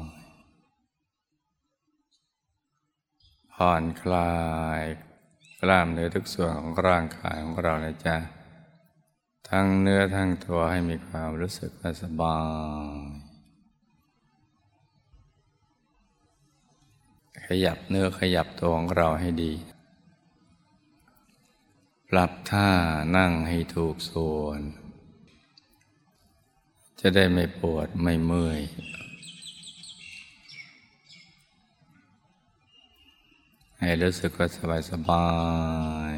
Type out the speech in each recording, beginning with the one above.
ย ผ่อนคลายกล้ามเนื้อทุกส่วนของร่างกายของเรานะจ๊ะทั้งเนื้อทั้งตัวให้มีความรู้สึกสบาย ขยับเนื้อขยับตัวของเราให้ดี ปรับท่านั่งให้ถูกส่วน จะได้ไม่ปวดไม่เมื่อย ให้รู้สึกว่าสบายสบาย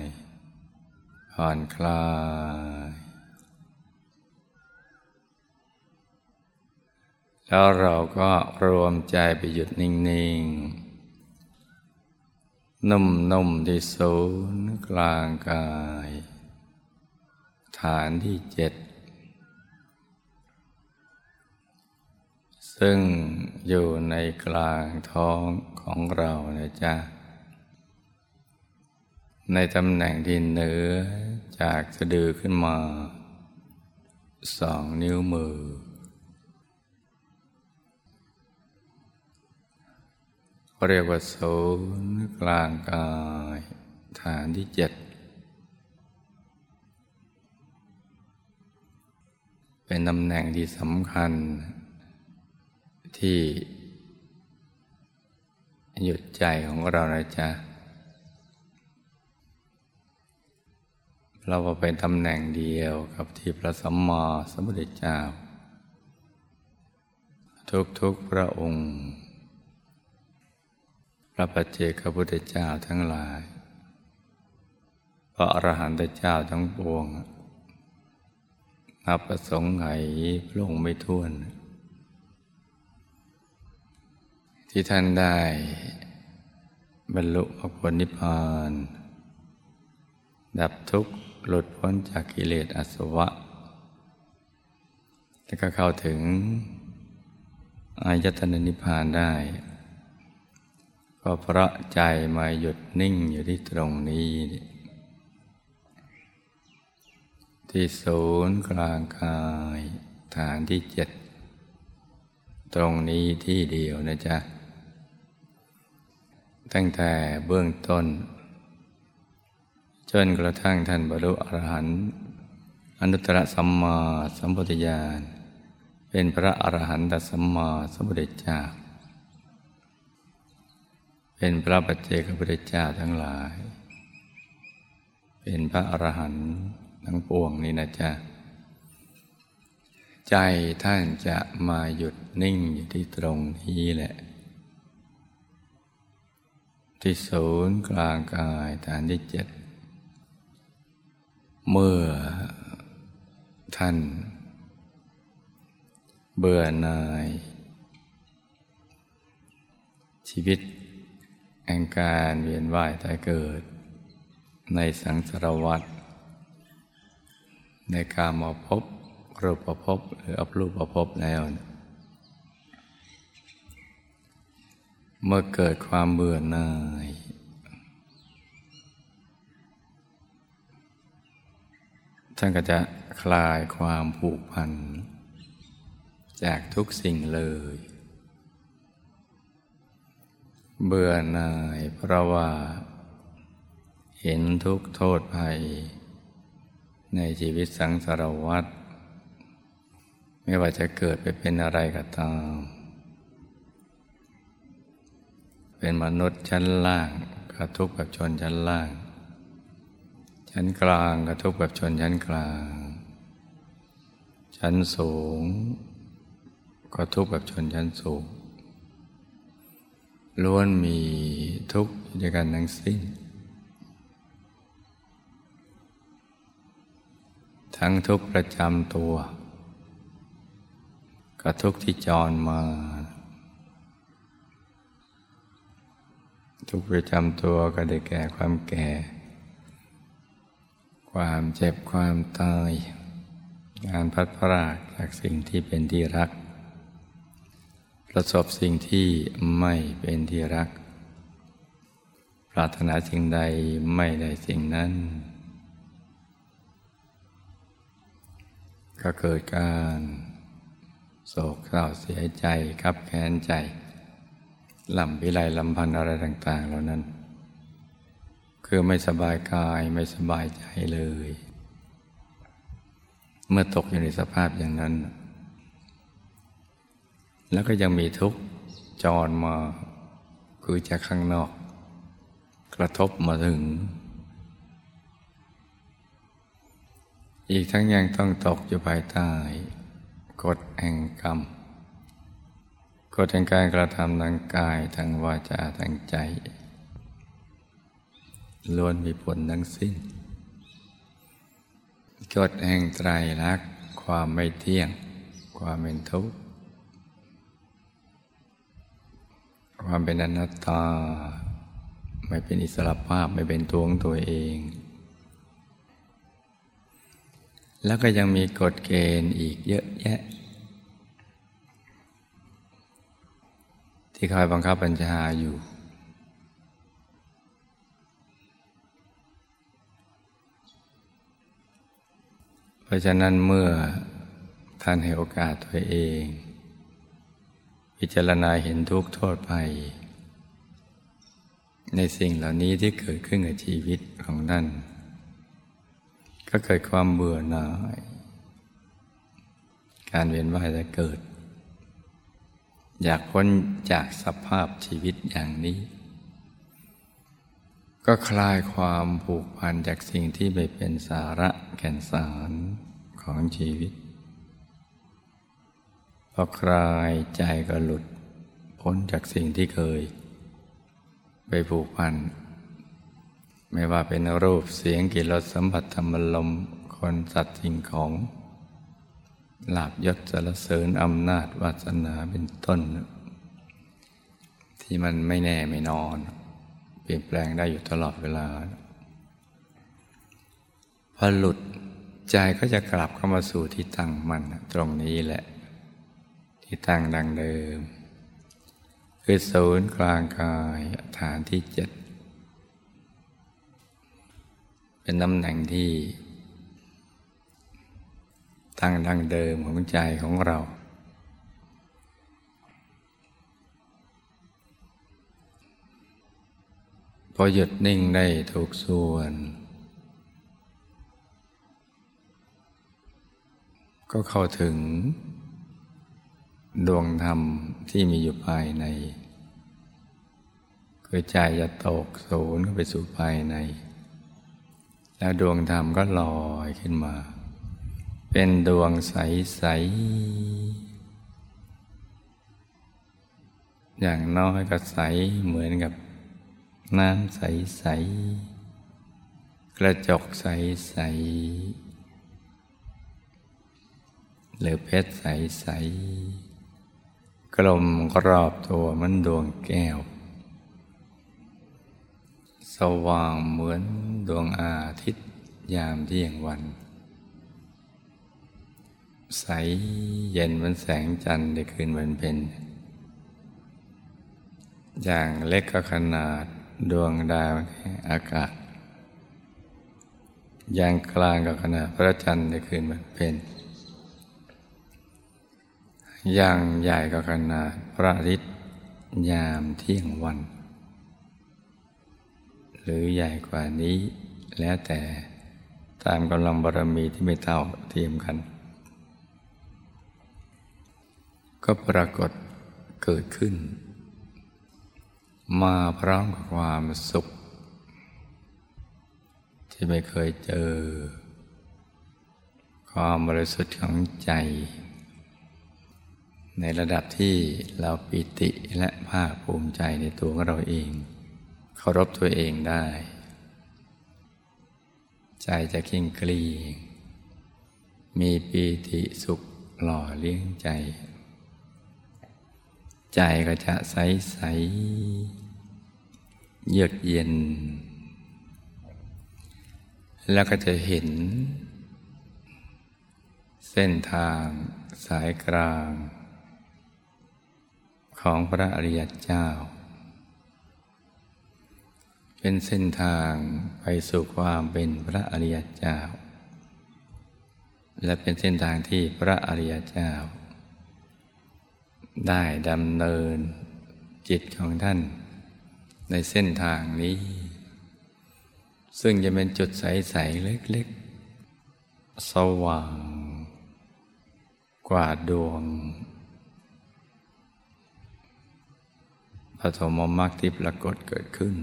ผ่อนคลาย แล้วเราก็รวมใจไปหยุดนิ่ง ๆ นุ่ม ๆ ที่ศูนย์กลางกาย ฐานที่เจ็ด ซึ่งอยู่ในกลางท้องของเรานะจ๊ะ ในตำแหน่งที่เหนือจากสะดือขึ้นมาสองนิ้วมือ เรียกว่าศูนย์กลางกาย ฐานที่เจ็ด เป็นตำแหน่งที่สำคัญ ที่หยุดใจของเรานะจ๊ะ เราเป็นตำแหน่งเดียวกับที่พระสัมมาสัมพุทธเจ้า ทุกๆพระองค์ พระปัจเจกพุทธเจ้าทั้งหลาย พระอรหันตเจ้าทั้งปวงนับประสงค์ไหพระองค์ไม่ท้วน ที่ท่านได้บรรลุมรรคผลนิพพานดับทุกข์ หลุดพ้นจากกิเลสอสวะ แล้วก็เข้าถึงอายตนะนิพพานได้ ก็เพราะใจมาหยุดนิ่งอยู่ที่ตรงนี้ ที่ศูนย์กลางกายฐานที่เจ็ด ตรงนี้ที่เดียวนะจ๊ะ ตั้งแต่เบื้องต้น จนกระทั่งท่านบรรลุอรหันต์อนุตตรสัมมาสัมพุทธญาณ เป็นพระอรหันตสัมมาสัมพุทธเจ้า เป็นพระปัจเจกพุทธเจ้าทั้งหลาย เป็นพระอรหันต์ทั้งปวงนี้นะจ๊ะ ใจท่านจะมาหยุดนิ่งอยู่ที่ตรงนี้แหละ ที่ศูนย์กลางกายฐานที่เจ็ด เมื่อท่าน เบื่อหน่าย ชีวิตแห่งการเวียนว่ายตายเกิด ในสังสารวัฏในการมาพบรูปภพหรืออัปรูปภพแล้ว เมื่อเกิดความเบื่อหน่าย ท่านก็จะคลายความผูกพัน จากทุกสิ่งเลย เบื่อหน่ายเพราะว่า เห็นทุกโทษภัย ในชีวิตสังสารวัฏไม่ว่าจะเกิดไปเป็นอะไรก็ตาม เป็นมนุษย์ชั้นล่างก็ทุกข์กับชนชั้นล่าง ชั้นกลางกระทบกับชนชั้นกลาง ชั้นสูงก็ทุกข์กับชนชั้นสูงล้วนมีทุกข์ด้วยกันทั้งสิ้น ทั้งทุกข์ประจำตัวกับทุกข์ที่จรมา ทุกประจำตัวก็ได้แก่ความแก่ ความเจ็บความตายงานพัดพรากจากสิ่งที่เป็นที่รัก ประสบสิ่งที่ไม่เป็นที่รัก ปรารถนาสิ่งใดไม่ได้สิ่งนั้น ก็เกิดการโศกเศร้าเสียใจครับแค้นใจลำพิไลลำพันอะไรต่าง ๆ เหล่านั้น คือไม่สบายกายไม่สบายใจเลย เมื่อตกอยู่ในสภาพอย่างนั้น แล้วก็ยังมีทุกข์จรมา คือจากข้างนอก กระทบมาถึง อีกทั้งยังต้องตกอยู่ภายใต้กฎแห่งกรรมกฎแห่งการกระทำทางกายทางวาจาทางใจ ล้วนมีผลทั้งสิ้นกฎแห่งไตรลักษณ์ความไม่เที่ยง ความเป็นทุกข์ความเป็นอนัตตา ไม่เป็นอิสระภาพไม่เป็นตัวของตัวเอง แล้วก็ยังมีกฎเกณฑ์อีกเยอะแยะ ที่คอยบังคับบัญชาอยู่ ราะฉะนั้นเมื่อท่านให้โอกาสตัวเอง พิจารณาเห็นทุกโทษภัย ในสิ่งเหล่านี้ที่เกิดขึ้นกับชีวิตของท่าน ก็เกิดความเบื่อหน่าย การเวียนว่ายจะเกิด อยากพ้นจากสภาพชีวิตอย่างนี้ ก็คลายความผูกพันจากสิ่งที่ไม่เป็นสาระแก่นสารของชีวิต พอคลายใจก็หลุดพ้นจากสิ่งที่เคย ไปผูกพัน ไม่ว่าเป็นรูปเสียงกลิ่นรสสัมผัสธรรมลมคนสัตว์สิ่งของลาบยศสารเสริญอำนาจวาสนาเป็นต้น ที่มันไม่แน่ไม่นอน เปลี่ยนแปลงได้อยู่ตลอดเวลา พอหลุดใจก็จะกลับเข้ามาสู่ที่ตั้งมันตรงนี้แหละ ที่ตั้งดังเดิม คือศูนย์กลางกายฐานที่เจ็ดเป็นตำแหน่งที่ ตั้งดังเดิมของใจของเรา พอหยุดนิ่งได้ถูกส่วน ก็เข้าถึง ดวงธรรมที่มีอยู่ภายในคือใจจะตกศูนย์เข้าไปสู่ภายใน แล้วดวงธรรมก็ลอยขึ้นมา เป็นดวงใส ๆอย่างน้อยก็ใสเหมือนกับ น้ำใส ๆ กระจกใส ๆ หรือเพชรใส ๆ กลมกรอบตัวมันดวงแก้ว สว่างเหมือนดวงอาทิตย์ยามเที่ยงวัน ใสเย็นเหมือนแสงจันทร์ในคืนวันเพ็ญอย่างเล็กก็ขนาด ดวงดาวอากาศอย่างกลางก็ขนาดพระจันทร์ในคืนวันเพ็ญอย่างใหญ่ก็ขนาดพระอาทิตย์ยามเที่ยงวัน หรือใหญ่กว่านี้แล้วแต่ตามกำลังบารมีที่ไม่เท่าเทียมกัน ก็ปรากฏเกิดขึ้น มาพร้อมกับความสุข ที่ไม่เคยเจอ ความบริสุทธิ์ของใจ ในระดับที่เราปิติและภาคภูมิใจในตัวของเราเอง เคารพตัวเองได้ ใจจะคิงกลี มีปีติสุขหล่อเลี้ยงใจ ใจก็จะใสใสเยือกเย็น แล้วก็จะเห็น เส้นทางสายกลาง ของพระอริยเจ้า เป็นเส้นทางไปสู่ความเป็นพระอริยเจ้า และเป็นเส้นทางที่พระอริยเจ้า ได้ดำเนินจิตของท่าน ในเส้นทางนี้ ซึ่งจะเป็นจุดใส ๆ เล็ก ๆ สว่าง กว่าดวงปฐมมรรคที่ปรากฏเกิดขึ้น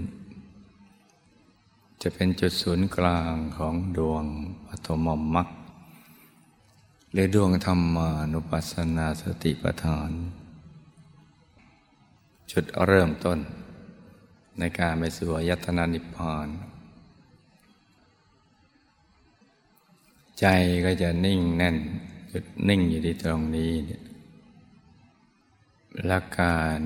จะเป็นจุดศูนย์กลางของดวงปฐมมรรคหรือดวงธรรมานุปัสสนาสติปัฏฐาน จุดเริ่มต้น ในการไปสู่ยัตนานิพพานใจก็จะนิ่งแน่นหยุดนิ่งอยู่ที่ตรงนี้และการ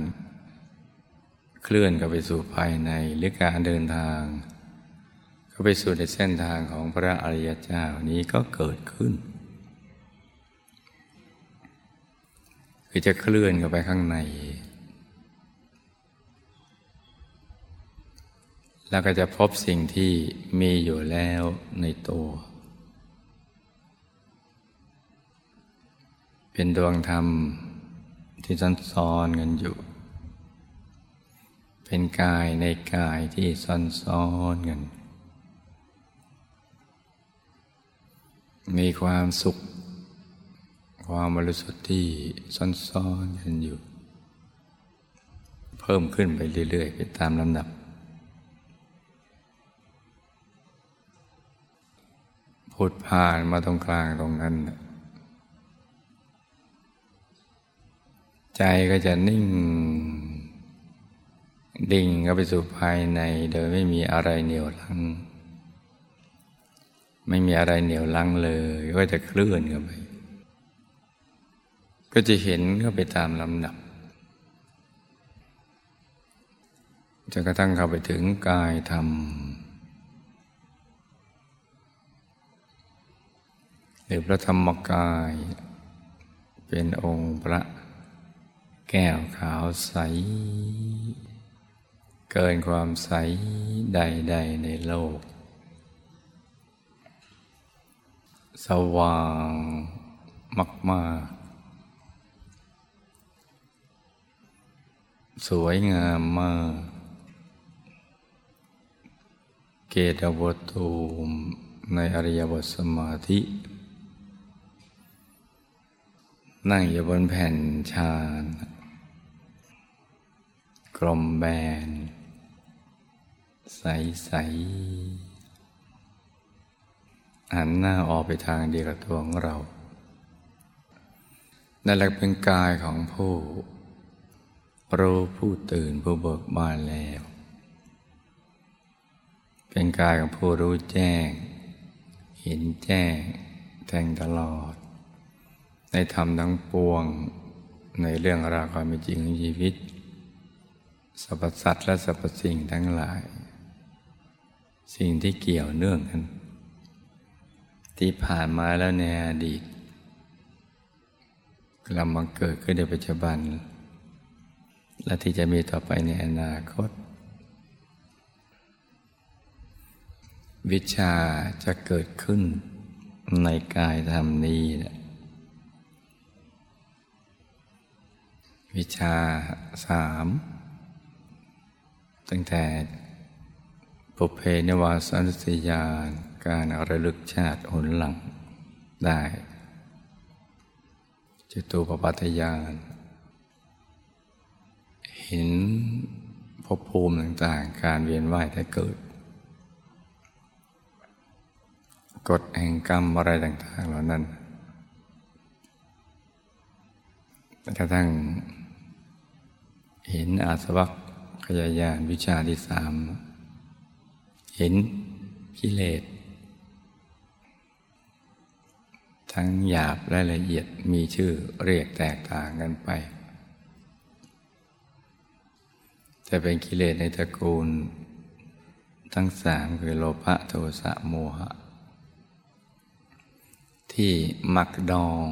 เคลื่อนก็ไปสู่ภายในหรือการเดินทางก็ไปสู่ในเส้นทางของพระอริยเจ้านี้ก็เกิดขึ้น คือจะเคลื่อนเข้าไปข้างใน แล้วก็จะพบสิ่งที่มีอยู่แล้วในตัว เป็นดวงธรรมที่ซ้อนซ้อนกันอยู่ เป็นกายในกายที่ซ้อนซ้อนกัน มีความสุข ความบริสุทธิ์ที่ซ้อนซ้อนกันอยู่ เพิ่มขึ้นไปเรื่อยๆ ไปตามลำดับ พุดผ่านมาตรงกลางตรงนั้น ใจก็จะนิ่ง ดิ่งก็ไปสู่ภายใน โดยไม่มีอะไรเหนี่ยวลัง ไม่มีอะไรเหนี่ยวลังเลย ก็จะเคลื่อนกันไป ก็จะเห็นก็ไปตามลำดับจนกระทั่งเข้าไปถึงกายธรรม หรือพระธรรมกาย เป็นองค์พระ แก้วขาวใส เกินความใสใด ๆ ในโลก สว่างมากๆสวยงามมาก เกตวตูมในอริยบทสมาธิ นั่งอยู่บนแผ่นชานกลมแบน ใสใสหันหน้าออกไปทางเดียวกับตัวของเรานั่นแหละเป็นกายของผู้รู้ผู้ตื่นผู้เบิกบานแล้ว เป็นกายของผู้รู้แจ้ง เห็นแจ้งแทงตลอด ในธรรมทั้งปวงในเรื่องราวความเป็นจริงของชีวิตสรรพสัตว์และสรรพสิ่งทั้งหลาย สิ่งที่เกี่ยวเนื่องกัน ที่ผ่านมาแล้วในอดีตกำลังมาเกิดขึ้นในปัจจุบัน และที่จะมีต่อไปในอนาคต วิชาจะเกิดขึ้นในกายธรรมนี้นะ วิชาสามตั้งแต่ปุเพนวาสันสยานการระลึกชาติหนหลังได้จตุปปัตยานเห็นภพภูมิต่างๆ การเวียนว่ายแต่เกิด กฎแห่งกรรมอะไรต่างๆเหล่านั้นกระทั่ง เห็นอาสวัคขยายานวิชาที่สาม เห็นกิเลส ทั้งหยาบและละเอียดมีชื่อเรียกแตกต่างกันไปจะเป็นกิเลสในตระกูล ทั้งสามคือโลภะโทสะโมหะ ที่มักดอง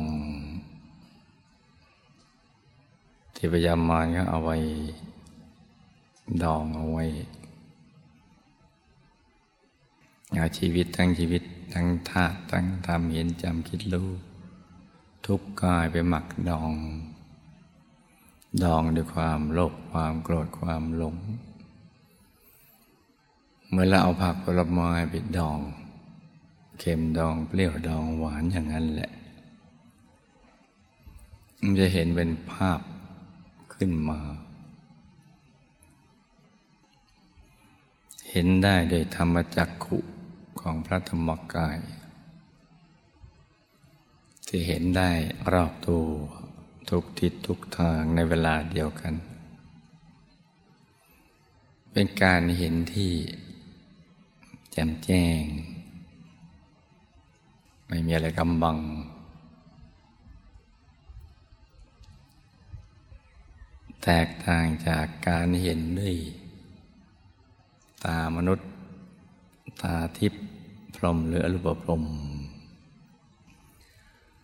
ที่พยามารก็เอาไว้ดองเอาไว้เอาชีวิตทั้งชีวิตทั้งธาตุทั้งทำเห็นจำคิดรู้ทุกกายไปหมักดอง ดองด้วยความโลภความโกรธความหลง เมื่อเราเอาผักผลไม้ไปดอง เค็มดองเปรี้ยวดองหวานอย่างนั้นแหละ มันจะเห็นเป็นภาพ ขึ้นมา เห็นได้โดยธรรมจักขุของพระธรรมกาย ที่เห็นได้รอบตัวทุกทิศทุกทางในเวลาเดียวกัน เป็นการเห็นที่แจ่มแจ้ง ไม่มีอะไรกำบัง แตกต่างจากการเห็นด้วยตามนุษย์ ตาทิพย์พรมหรืออรูปพรม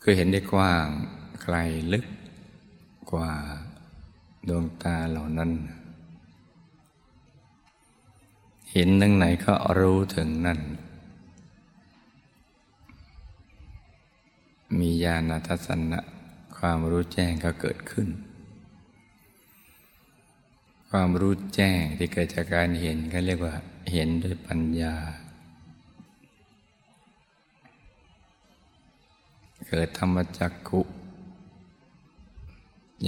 คือเห็นได้กว้างไกลลึกกว่าดวงตาเหล่านั้น เห็นทั้งไหนก็รู้ถึงนั่น มีญาณทัศนะความรู้แจ้งก็เกิดขึ้น ความรู้แจ้งที่เกิดจากการเห็นก็เรียกว่าเห็นด้วยปัญญา เกิดธรรมจักขุ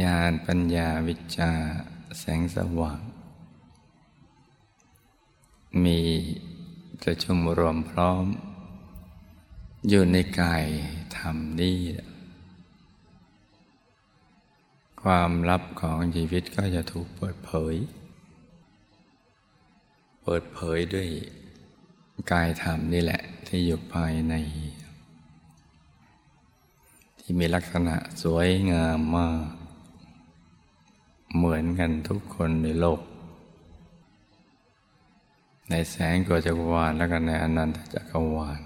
ญาณปัญญาวิชาแสงสว่าง มีประชุมรวมพร้อม อยู่ในกายธรรมนี้ ความลับของชีวิตก็จะถูกเปิดเผย เปิดเผยด้วยกายธรรมนี่แหละที่อยู่ภายใน ที่มีลักษณะสวยงามมาก เหมือนกันทุกคนในโลก ในแสงกัวจักรวาลและกันในอนันตจักรวาล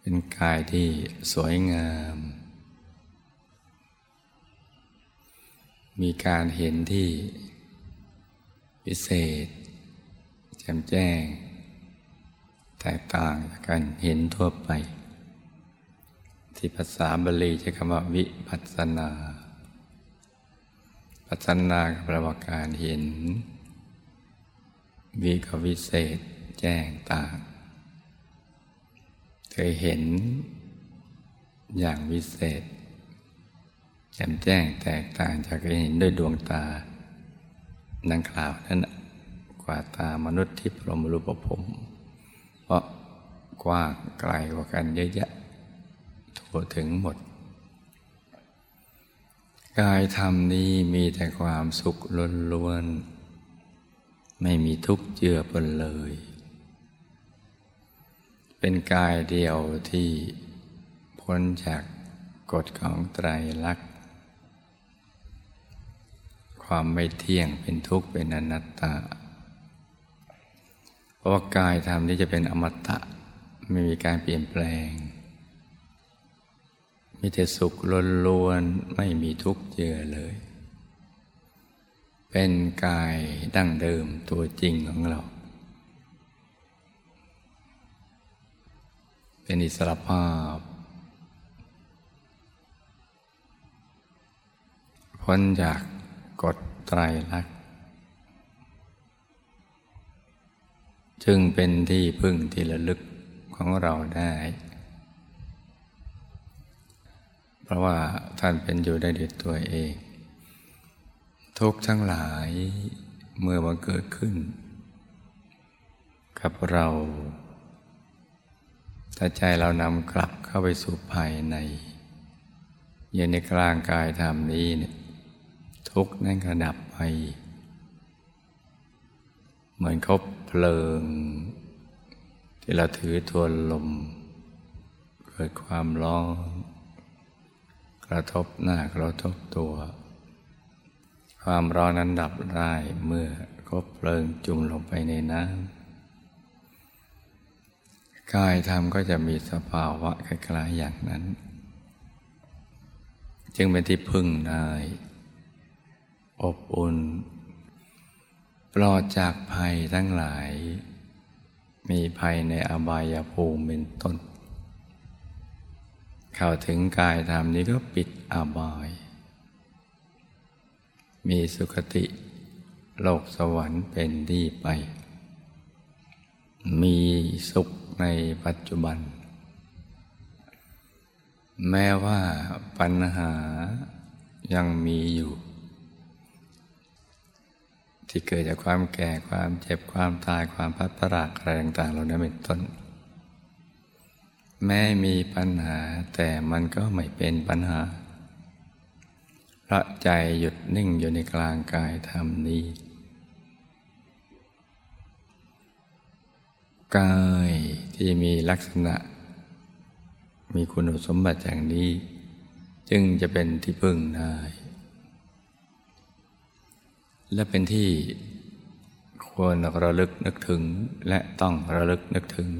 เป็นกายที่สวยงาม มีการเห็นที่พิเศษ แจ่มแจ้ง แตกต่างจากการเห็นทั่วไป ที่ภาษาบาลีใช้คำว่าวิปัสนาปัสนาแปลว่าการเห็น วิกวิเศษแจ้งต่าง เคยเห็นอย่างวิเศษ จ่มแจ้งแตกต่างจากเห็นด้วยดวงตาดังกล่าวนั้นกว่าตามนุษย์ที่พรหมรูปภพเพราะกว้างไกลกว่ากันเยอะแยะทั่วถึงหมด กายธรรมนี้มีแต่ความสุขล้วนๆไม่มีทุกข์เจือปนเลย เป็นกายเดียวที่พ้นจากกฎของไตรลักษณ ความไม่เที่ยงเป็นทุกข์เป็นอนัตตา เพราะว่ากายธรรมนี้จะเป็นอมตะไม่มีการเปลี่ยนแปลง มีแต่สุขล้วนๆไม่มีทุกข์เจือเลย เป็นกายดั้งเดิมตัวจริงของเรา เป็นอิสรภาพพ้นจาก ไตรลักษณ์จึงเป็นที่พึ่งที่ระลึกของเราได้ เพราะว่าท่านเป็นอยู่ได้ด้วยตัวเอง ทุกทั้งหลายเมื่อมันเกิดขึ้น กับเราถ้าใจเรานำกลับเข้าไปสู่ภายในอยู่ในกลางกายธรรมนี้เนี่ย ทุกข์นั่นก็ดับไป เหมือนคบเพลิง ที่เราถือทวนลม เกิดความร้อนกระทบหน้ากระทบตัว ความร้อนนั้นดับได้เมื่อคบเพลิงจุ่มลงไปในน้ำกายธรรมก็จะมีสภาวะคล้ายๆอย่างนั้น จึงเป็นที่พึ่งได้ อบอุ่น ปลอดจากภัยทั้งหลาย มีภัยในอบายภูมิเป็นต้น เข้าถึงกายธรรมนี้ก็ปิดอบาย มีสุคติโลกสวรรค์เป็นที่ไป มีสุขในปัจจุบัน แม้ว่าปัญหายังมีอยู่ ที่เกิดจากความแก่ความเจ็บความตายความพัดพรากอะไรต่างๆเหล่านั้นเป็นต้น แม้มีปัญหาแต่มันก็ไม่เป็นปัญหาพระใจหยุดนิ่งอยู่ในกลางกายธรรมนี้ กายที่มีลักษณะ มีคุณสมบัติอย่างนี้ จึงจะเป็นที่พึ่งได้ และเป็นที่ควรระลึกนึกถึงและต้องระลึกนึกถึง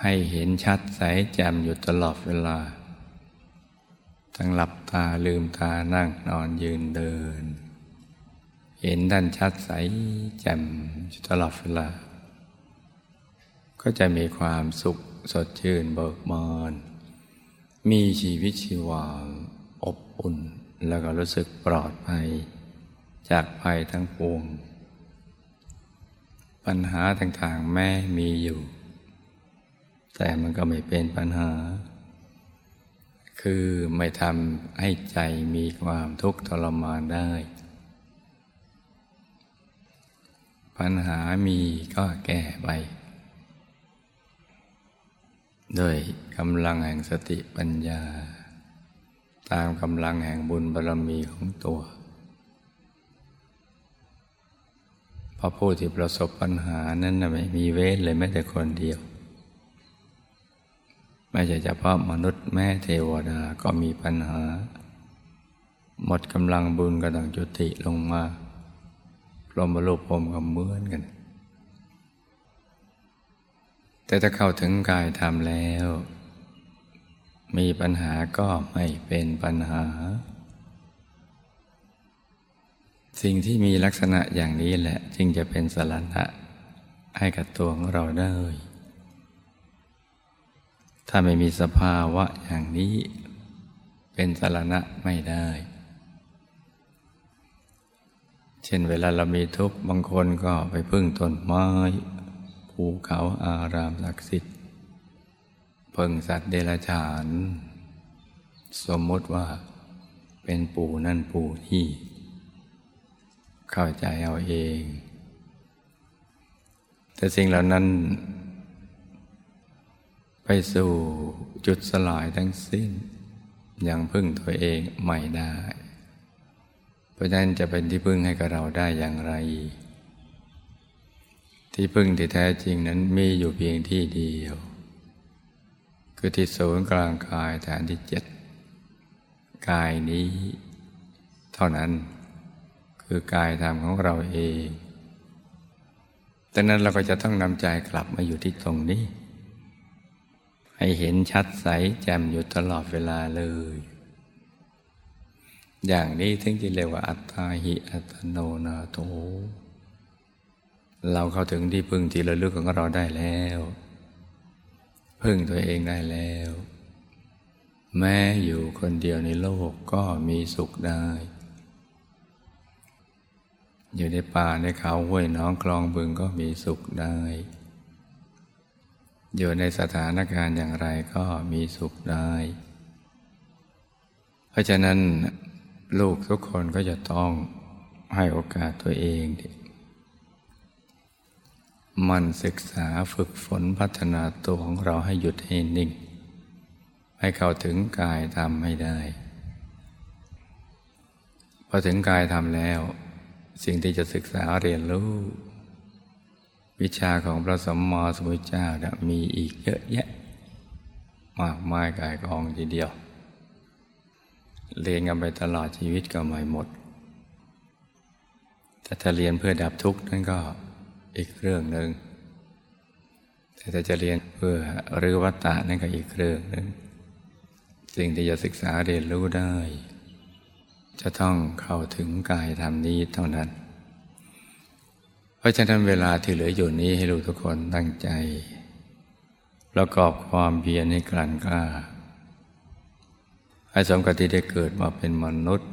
ให้เห็นชัดใสแจ่มอยู่ตลอดเวลา ทั้งหลับตาลืมตานั่งนอนยืนเดิน เห็นด้านชัดใสแจ่มอยู่ตลอดเวลา ก็จะมีความสุขสดชื่นเบิกบานมีชีวิตชีวาอบอุ่น แล้วก็รู้สึกปลอดภัย จากภัยทั้งปวง ปัญหาต่างๆแม้มีอยู่ แต่มันก็ไม่เป็นปัญหา คือไม่ทำให้ใจมีความทุกข์ทรมานได้ ปัญหามีก็แก้ไปด้วยกำลังแห่งสติปัญญา ตามกำลังแห่งบุญบารรมีของตัวเพราะผู้ที่ประสบปัญหานั้นไม่มีเวทเลยแม้แต่คนเดียว ไม่ใช่เฉพาะมนุษย์แม่เทวดาก็มีปัญหา หมดกำลังบุญก็ต้องจุติลงมาพรหมรูปพรมก็เหมือนกัน แต่ถ้าเข้าถึงกายธรรมแล้ว มีปัญหาก็ไม่เป็นปัญหา สิ่งที่มีลักษณะอย่างนี้แหละ จึงจะเป็นสรณะให้กับตัวของเราได้ ถ้าไม่มีสภาวะอย่างนี้ เป็นสรณะไม่ได้ เช่นเวลาเรามีทุกข์บางคนก็ไปพึ่งต้นไม้ ภูเขาอารามศักดิ์สิทธิ์ เพิ่งสัตว์เดรัจฉาน สมมติว่าเป็นปู่นั่นปู่นี่ เข้าใจเอาเอง แต่สิ่งเหล่านั้น ไปสู่จุดสลายทั้งสิ้น ยังพึ่งตัวเองไม่ได้ เพราะฉะนั้นจะเป็นที่พึ่งให้กับเราได้อย่างไร ที่พึ่งที่แท้จริงนั้นมีอยู่เพียงที่เดียว คือที่ศูนย์กลางกายฐานที่เจ็ดกายนี้ เท่านั้น คือกายธรรมของเราเองดังนั้นเราก็จะต้องนำใจกลับมาอยู่ที่ตรงนี้ ให้เห็นชัดใสแจ่มอยู่ตลอดเวลาเลย อย่างนี้ถึงจะเรียกว่าอัตตาหิอัตโนนาโถเราเข้าถึงที่พึ่งที่ระลึกของเราได้แล้ว พึ่งตัวเองได้แล้ว แม้อยู่คนเดียวในโลกก็มีสุขได้ อยู่ในป่าในเขาห้วยน้องคลองบึงก็มีสุขได้ อยู่ในสถานการณ์อย่างไรก็มีสุขได้ เพราะฉะนั้นลูกทุกคนก็จะต้องให้โอกาสตัวเอง มันศึกษาฝึกฝนพัฒนาตัวของเราให้หยุดให้นิ่ง ให้เข้าถึงกายทำให้ได้ พอถึงกายทำแล้ว สิ่งที่จะศึกษาเรียนรู้ วิชาของพระสมมาสมุทเจ้ามีอีกเยอะแยะ มากมายกายกองทีเดียว เรียนกันไปตลอดชีวิตก็ไม่หมด แต่ถ้าเรียนเพื่อดับทุกข์นั่นก็ อีกเรื่องหนึ่งแต่ถ้าจะเรียนเพื่อรื้อวัตตะนั่นก็อีกเรื่องหนึ่งสิ่งที่จะศึกษาเรียนรู้ได้ จะต้องเข้าถึงกายธรรมนี้เท่านั้น เพราะฉะนั้นเวลาที่เหลืออยู่นี้ให้ลูกทุกคนตั้งใจ ประกอบความเพียรให้กลั่นกล้า ให้สมกับที่ได้เกิดมาเป็นมนุษย์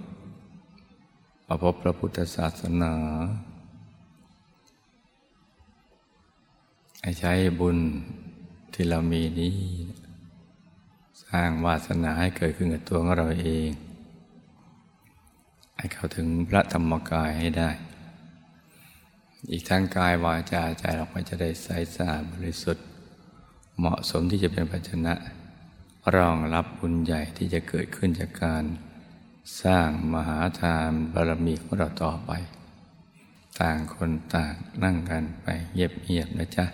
มาพบพระพุทธศาสนา ให้ใช้บุญที่เรามีนี้ สร้างวาสนาให้เกิดขึ้นกับตัวของเราเอง ให้เข้าถึงพระธรรมกายให้ได้ อีกทั้งกายวาจาใจเราก็จะได้ใสสะอาดบริสุทธิ์ เหมาะสมที่จะเป็นภาชนะรองรับบุญใหญ่ที่จะเกิดขึ้นจากการสร้างมหาทานบารมีของเราต่อไป ต่างคนต่างนั่งกันไปเงียบๆนะจ๊ะ